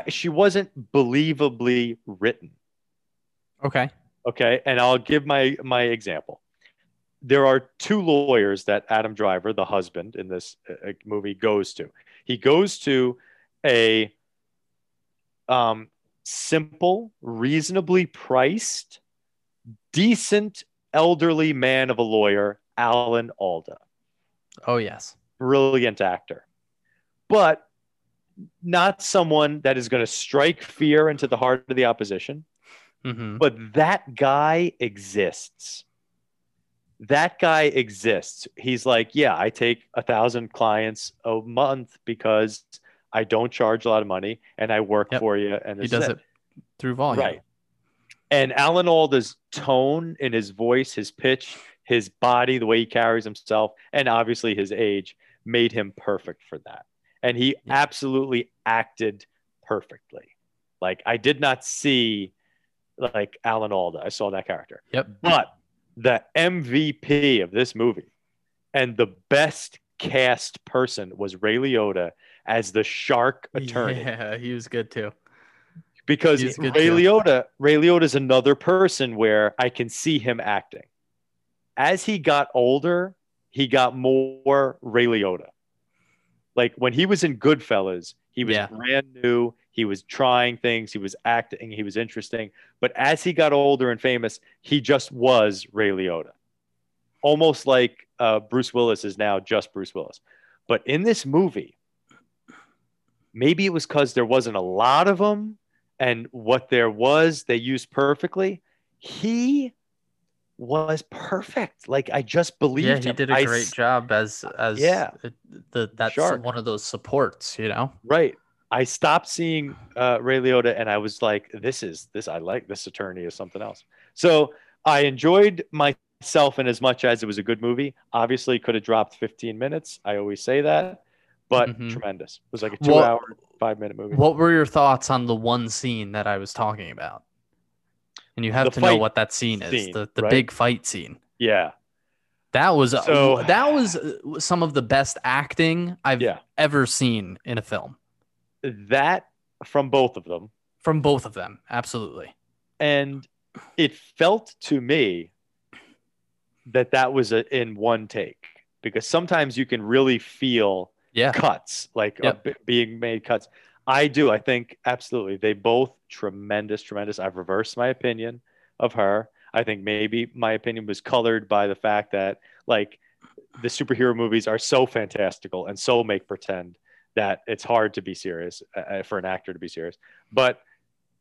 she wasn't believably written. Okay. Okay, and I'll give my my example. There are two lawyers that Adam Driver, the husband in this uh, movie, goes to. He goes to a um, simple, reasonably priced, decent elderly man of a lawyer, Alan Alda Oh yes. brilliant actor, but not someone that is going to strike fear into the heart of the opposition. hmm But that guy exists. That guy exists. He's like, yeah, I take a thousand clients a month because I don't charge a lot of money and I work Yep. for you. And He does is it through volume. Right. And Alan Alda's tone in his voice, his pitch, his body, the way he carries himself, and obviously his age made him perfect for that. And he absolutely acted perfectly. Like I did not see like Alan Alda. I saw that character. Yep. But the MVP of this movie and the best cast person was Ray Liotta as the shark attorney Yeah, he was good too. Because Ray too. Liotta, Ray Liotta is another person where I can see him acting. As he got older, he got more Ray Liotta. Like when he was in Goodfellas, he was Yeah. brand new. He was trying things. He was acting. He was interesting. But as he got older and famous, he just was Ray Liotta. Almost like uh, Bruce Willis is now just Bruce Willis. But in this movie, maybe it was because there wasn't a lot of them and what there was they used perfectly he was perfect like i just believed Yeah, he him. did a I great job as as Yeah. the that's Shark. one of those supports, you know. right i stopped seeing uh, ray liotta and i was like this is this i like this attorney is something else so i enjoyed myself in as much as it was a good movie obviously could have dropped 15 minutes i always say that but Mhm. tremendous it was like a two What- hour five minute movie What were your thoughts on the one scene that I was talking about? And you have The to know what that scene is the, the right? big fight scene. yeah That was So- that was uh, some of the best acting I've Yeah. ever seen in a film that from both of them from both of them. Absolutely. and it felt to me that that was a, in one take because sometimes you can really feel Yeah. cuts like uh, Yep. b- being made cuts i do i think absolutely they both tremendous tremendous i've reversed my opinion of her i think maybe my opinion was colored by the fact that like the superhero movies are so fantastical and so make pretend that it's hard to be serious uh, for an actor to be serious but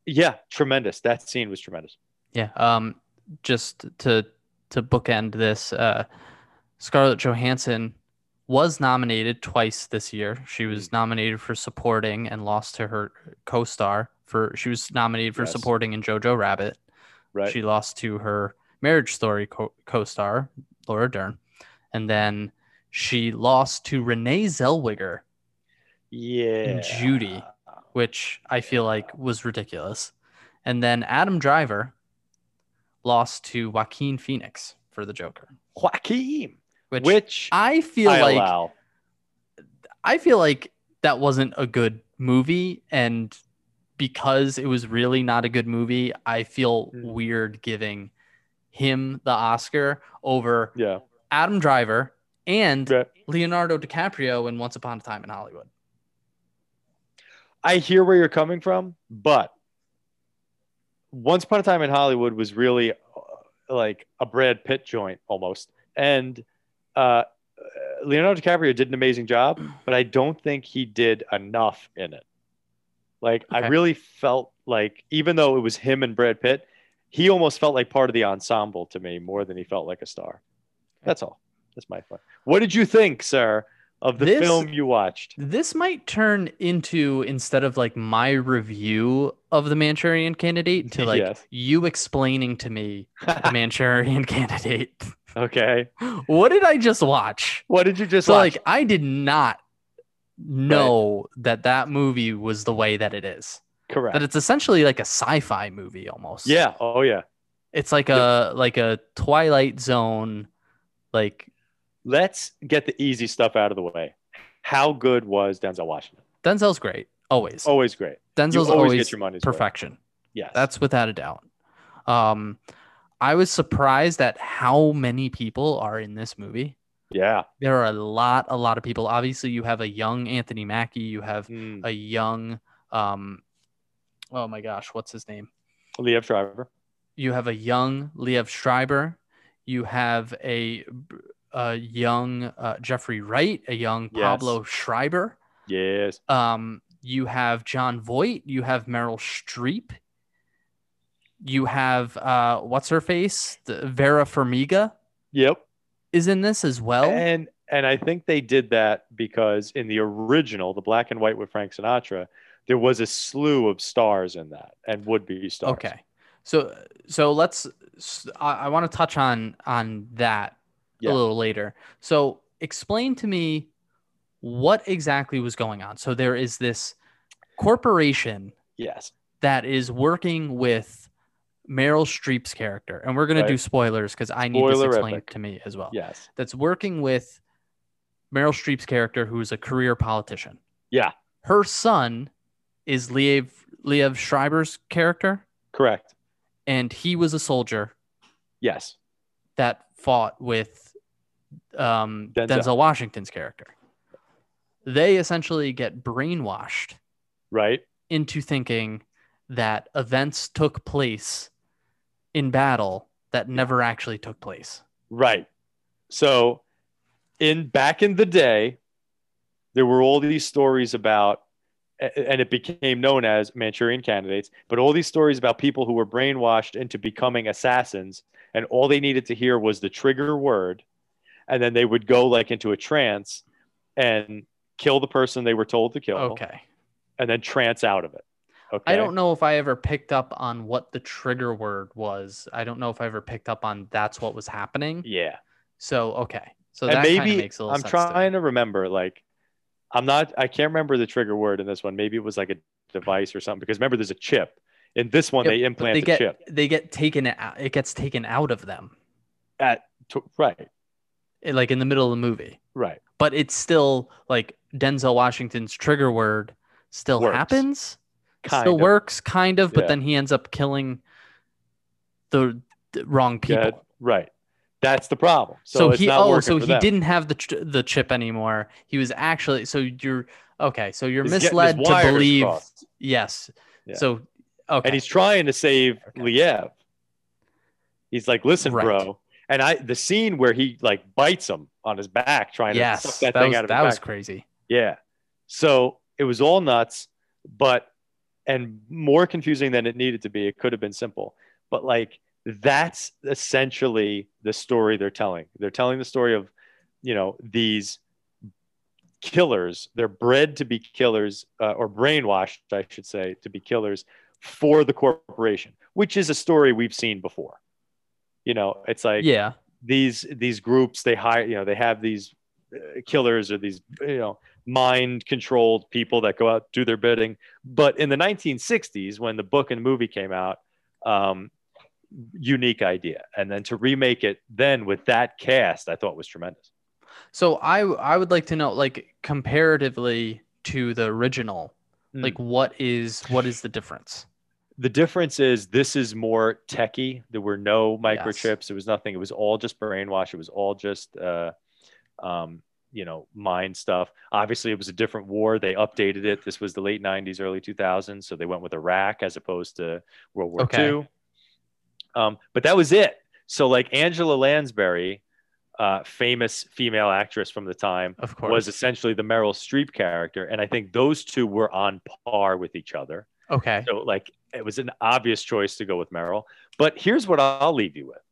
yeah tremendous that scene was tremendous Yeah. Um, just to to bookend this, uh, Scarlett Johansson was nominated twice this year. She was hmm. nominated for supporting and lost to her co-star for. She was nominated for Yes. supporting in Jojo Rabbit. right She lost to her Marriage Story co- co-star Laura Dern, and then she lost to Renee Zellweger, yeah Judy. which I feel like was ridiculous. And then Adam Driver lost to Joaquin Phoenix for the Joker, joaquin which, which I feel I like allow. I feel like that wasn't a good movie and because it was really not a good movie, I feel Mm. weird giving him the Oscar over yeah Adam Driver and Right. Leonardo DiCaprio in Once Upon a Time in Hollywood. I hear where you're coming from, but Once Upon a Time in Hollywood was really uh, like a Brad Pitt joint almost, and uh, Leonardo DiCaprio did an amazing job, but I don't think he did enough in it. Like I really felt like even though it was him and Brad Pitt, he almost felt like part of the ensemble to me more than he felt like a star. That's all. That's my point. What did you think, sir, of the This- film you watched? This might turn into instead of like my review of the Manchurian candidate to like <laughs> Yes. you explaining to me the <laughs> Manchurian candidate. Okay. what did I just watch? What did you just So watch? like I did not know that that movie was the way that it is. Correct. That it's essentially like a sci-fi movie almost. yeah. Oh yeah. It's like a like a Twilight Zone like Let's get the easy stuff out of the way. How good was Denzel Washington? Denzel's great. Always. Always great. Denzel's you always, always, get your money's worth. perfection. Yes. That's without a doubt. Um, I was surprised at how many people are in this movie. yeah. There are a lot, a lot of people. Obviously, you have a young Anthony Mackie. You have Mm. a young, um, oh my gosh, what's his name? Liev Schreiber. You have a young Liev Schreiber. You have a, a young uh, Jeffrey Wright, a young Yes. Pablo Schreiber. Yes. Um, you have Jon Voight. You have Meryl Streep. You have uh, what's her face? The Vera Farmiga Yep. is in this as well. And and I think they did that because in the original, the black and white with Frank Sinatra, there was a slew of stars in that and would be stars. okay, so so let's. I want to touch on on that Yeah. a little later. So explain to me what exactly was going on. So there is this corporation Yes. that is working with Meryl Streep's character, and we're gonna do spoilers because I need this explained to me as well. Yes. That's working with Meryl Streep's character, who's a career politician. Yeah. Her son is Liev Liev Schreiber's character, Correct. and he was a soldier Yes. that fought with um, Denzel. Denzel Washington's character. They essentially get brainwashed Right. into thinking that events took place in battle that never actually took place. Right. So, in back in the day, there were all these stories about, and it became known as Manchurian candidates, but all these stories about people who were brainwashed into becoming assassins, and all they needed to hear was the trigger word, and then they would go like into a trance and kill the person they were told to kill, Okay. and then trance out of it. Okay. I don't know if I ever picked up on what the trigger word was. I don't know if I ever picked up on that's what was happening. Yeah. So okay. So and that maybe makes a little I'm sense to trying to remember. Like, I'm not. I can't remember the trigger word in this one. Maybe it was like a device or something. Because remember, there's a chip. In this one, Yep, they implant they the get chip they get taken out. It gets taken out of them, at to, right, like in the middle of the movie. right. But it's still like Denzel Washington's trigger word still Works. happens. Kind still of. works, kind of. But Yeah. then he ends up killing the, the wrong people. Yeah, right. That's the problem. So, So, it's he not oh so he them. didn't have the the chip anymore. He was actually so you're okay. So you're He's misled to believe crossed. yes. Yeah. So okay. and he's trying to save Okay. Liev. He's like, "Listen, Right. bro." And I, the scene where he like bites him on his back, trying to suck that, that, thing was out of that was crazy. Yeah. So it was all nuts, but and more confusing than it needed to be. It could have been simple, but like that's essentially the story they're telling. They're telling the story of, you know, these killers. They're bred to be killers uh, or brainwashed, I should say, to be killers for the corporation, which is a story we've seen before. You know, it's like Yeah. these these groups they hire you know they have these uh, killers or these you know mind controlled people that go out do their bidding. But in the 1960s when the book and movie came out um unique idea. And then to remake it then with that cast i thought was tremendous. So I I would like to know like comparatively to the original, Hmm. like what is what is the difference? the difference is this is more techy there were no microchips. It was nothing. It was all just brainwash. It was all just uh um you know mine stuff obviously it was a different war they updated it this was the late 90s early 2000s so they went with iraq as opposed to world war Okay. ii um but that was it so like angela lansbury uh famous female actress from the time Of course. was essentially the meryl streep character and i think those two were on par with each other okay. so like it was an obvious choice to go with Meryl. But here's what I'll leave you with.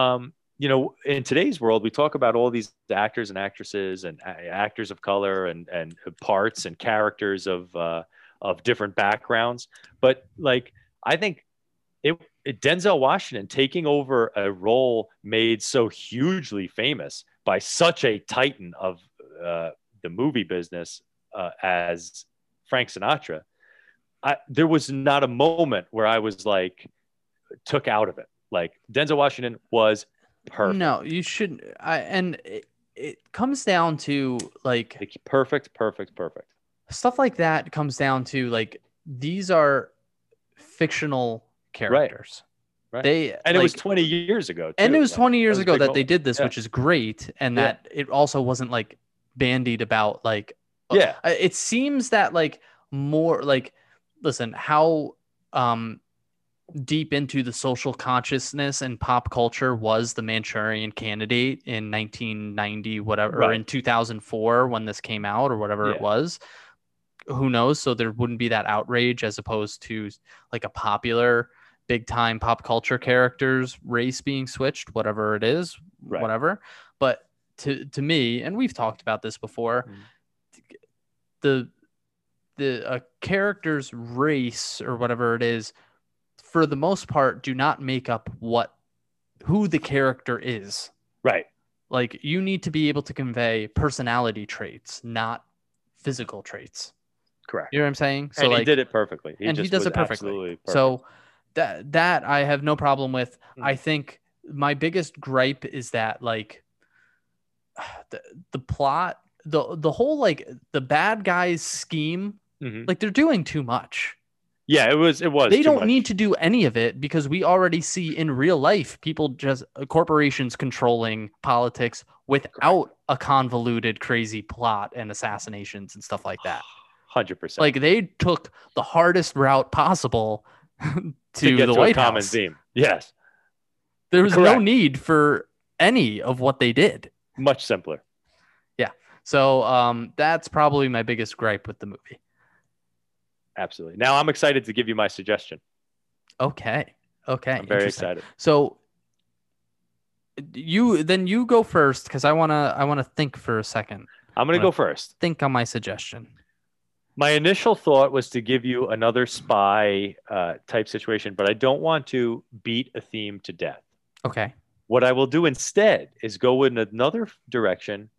Um, you know, in today's world, we talk about all these actors and actresses and a- actors of color and and parts and characters of uh, of different backgrounds. But like, I think it, it Denzel Washington taking over a role made so hugely famous by such a titan of uh, the movie business uh, as Frank Sinatra. I, there was not a moment where I was like took out of it. Like Denzel Washington was perfect. No, you shouldn't. I and it, it comes down to like Like, perfect, perfect, perfect. stuff like that comes down to like these are fictional characters. Right. They And it was 20 years ago. and it was Like, 20 years was ago that they did this, Yeah. which is great, and Yeah. that it also wasn't like bandied about like Yeah. uh, it seems that like more like listen how um deep into the social consciousness and pop culture was the manchurian candidate in 1990 whatever or in 2004 when this came out or whatever it was. Who knows? So there wouldn't be that outrage as opposed to like a popular big time pop culture characters race being switched whatever it is Right. whatever. But to to me and we've talked about this before Mhm. the the a character's race or whatever it is for the most part do not make up what who the character is Right. like you need to be able to convey personality traits not physical traits Correct. you know what i'm saying so and like he did it perfectly. and he does it perfectly perfect. so that that I have no problem with. Mm. I think my biggest gripe is that like <sighs> the the plot, the the whole like the bad guys scheme, Mhm. like they're doing too much. Yeah, it was. It was. they don't much. need to do any of it because we already see in real life people just uh, corporations controlling politics without a convoluted crazy plot and assassinations and stuff like that <sighs> Hundred percent. like they took the hardest route possible <laughs> to, to get the to white a common theme. Yes, there was no need for any of what they did much simpler. Yeah. So um that's probably my biggest gripe with the movie Absolutely. Now I'm excited to give you my suggestion. okay okay I'm very excited. So you then you go first because I wanna I wanna think for a second. I'm going to Well- go first. Think on my suggestion. My initial thought was to give you another spy uh, type situation, but I don't want to beat a theme to death. Okay. What I will do instead is go in another direction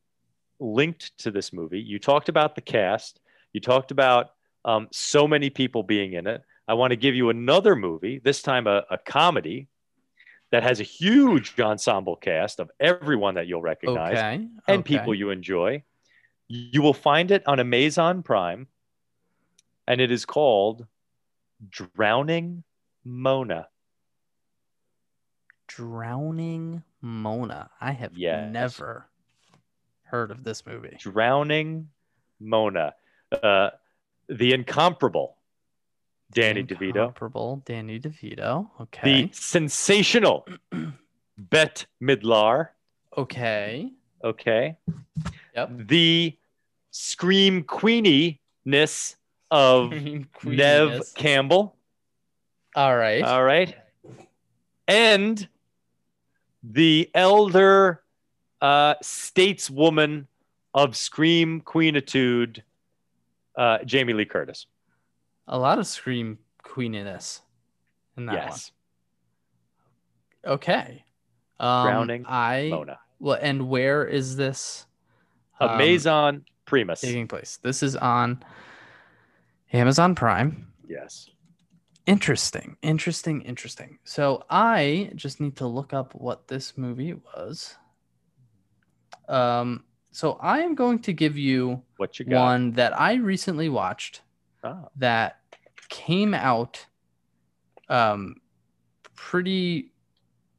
linked to this movie. You talked about the cast, you talked about um, so many people being in it. I want to give you another movie, this time a, a comedy that has a huge ensemble cast of everyone that you'll recognize Okay. and okay. people you enjoy. You will find it on Amazon Prime, and it is called Drowning Mona. Drowning Mona. I have Yes. never heard of this movie. Drowning Mona. Uh, the incomparable Danny DeVito. Incomparable Danny DeVito. Okay. The sensational <clears throat> Bette Midler. okay. Okay. Yep. The scream queeniness of <laughs> Neve Campbell. All right. All right. And the elder uh, stateswoman of Scream Queenitude, uh, Jamie Lee Curtis. a lot of scream queeniness in that yes. one. Okay. Um, Drowning I Mona. well, and where is this? um, Amazon Primus. taking place. This is on Amazon Prime. Yes. Interesting, interesting, interesting. So I just need to look up what this movie was. Um, so I am going to give you What you got? one that I recently watched Ah, that came out um pretty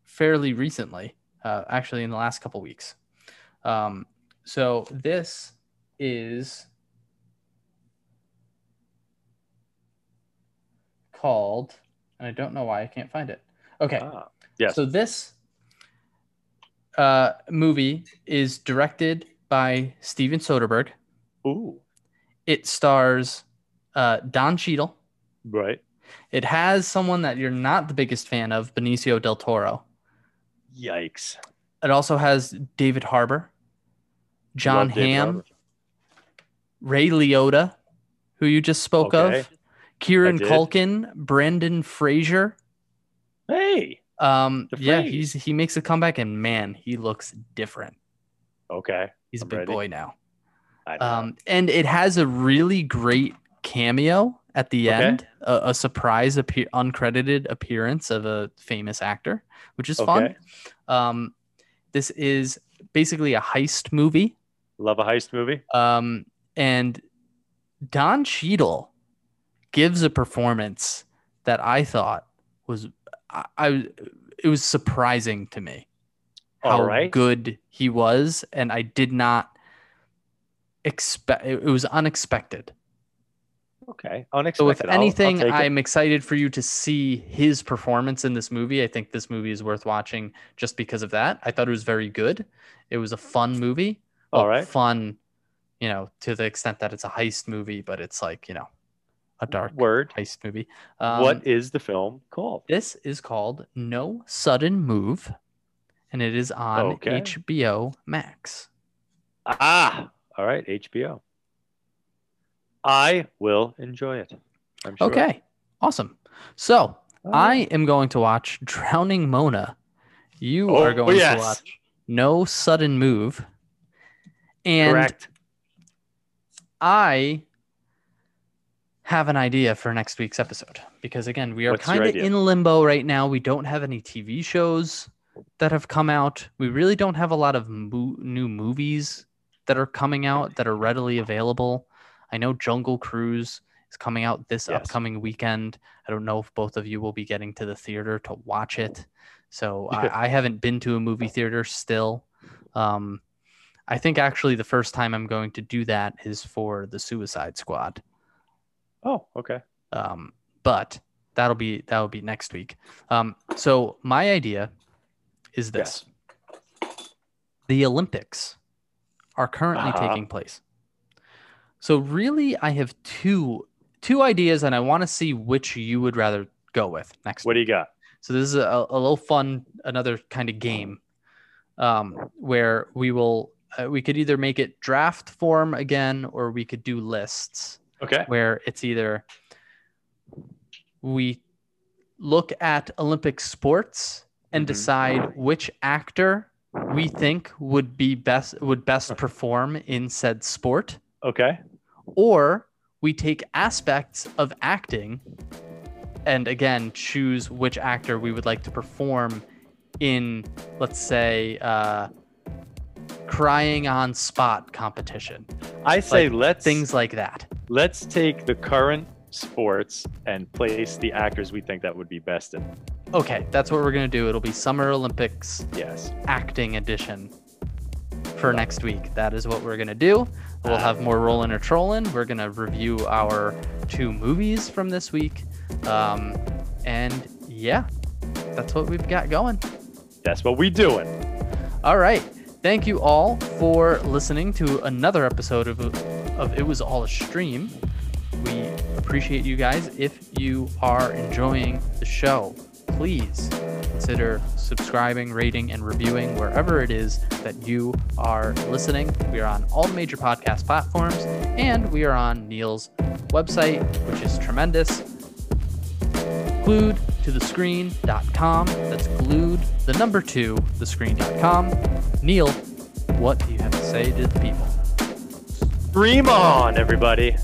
fairly recently uh, actually in the last couple weeks um so this is called and i don't know why i can't find it okay ah, yes. so this uh movie is directed by steven soderbergh Ooh. it stars uh, Don Cheadle. Right. It has someone that you're not the biggest fan of, Benicio del Toro. Yikes. It also has David Harbour, Jon Love Hamm. Ray Liotta, who you just spoke Okay. of, Kieran. Culkin, Brendan Fraser. Hey. Um, yeah, he's he makes a comeback, and man, he looks different. Okay. He's I'm a big ready. boy now. Um, and it has a really great cameo at the Okay. end, a, a surprise appear- uncredited appearance of a famous actor, which is fun. Um, this is basically a heist movie. Love a heist movie. Um, and Don Cheadle gives a performance that I thought was I, I it was surprising to me how All right. good he was, and I did not expect. It was unexpected. Okay. Unexpected. So if anything, it. I'm excited for you to see his performance in this movie. I think this movie is worth watching just because of that. I thought it was very good. It was a fun movie. All Well, right. Fun, you know, to the extent that it's a heist movie, but it's like, you know, a dark word. heist movie. Um, what is the film called? This is called No Sudden Move, and it is on Okay. HBO Max. Ah, all right, HBO. I will enjoy it. I'm sure. Okay, awesome. So All I am going to watch Drowning Mona. You Oh, are going yes. to watch No Sudden Move. And correct. I have an idea for next week's episode because again, we are kind of in limbo right now. We don't have any TV shows that have come out. We really don't have a lot of mo- new movies that are coming out that are readily available. I know Jungle Cruise is coming out this Yes. upcoming weekend. I don't know if both of you will be getting to the theater to watch it. So I, I haven't been to a movie theater still. Um, I think actually the first time I'm going to do that is for the Suicide Squad. Oh, okay. Um, but that'll be that'll be next week. Um, so my idea is this: the Olympics are currently Uh-huh. taking place. So really, I have two two ideas, and I want to see which you would rather go with next. What do you got? So this is a, a little fun, another kind of game, um, where we will uh, we could either make it draft form again, or we could do lists Okay. where it's either we look at Olympic sports and Mhm. decide which actor we think would be best would best perform in said sport Okay. or we take aspects of acting and again choose which actor we would like to perform in let's say uh, crying on spot competition I say Like, let's things like that let's take the current sports and place the actors we think that would be best in. Okay that's what we're going to do it'll be summer olympics Yes. acting edition for next week that is what we're going to do we'll have more rolling or trolling we're going to review our two movies from this week um, and yeah that's what we've got going That's what we doing. All right. Thank you all for listening to another episode of, of It Was All a Stream. We appreciate you guys. If you are enjoying the show, please consider subscribing, rating, and reviewing wherever it is that you are listening. We are on all major podcast platforms, and we are on Neil's website, which is tremendous glued to the screen.com. That's glued, the number two, the screen.com. Neil, what do you have to say to the people? Dream on, everybody.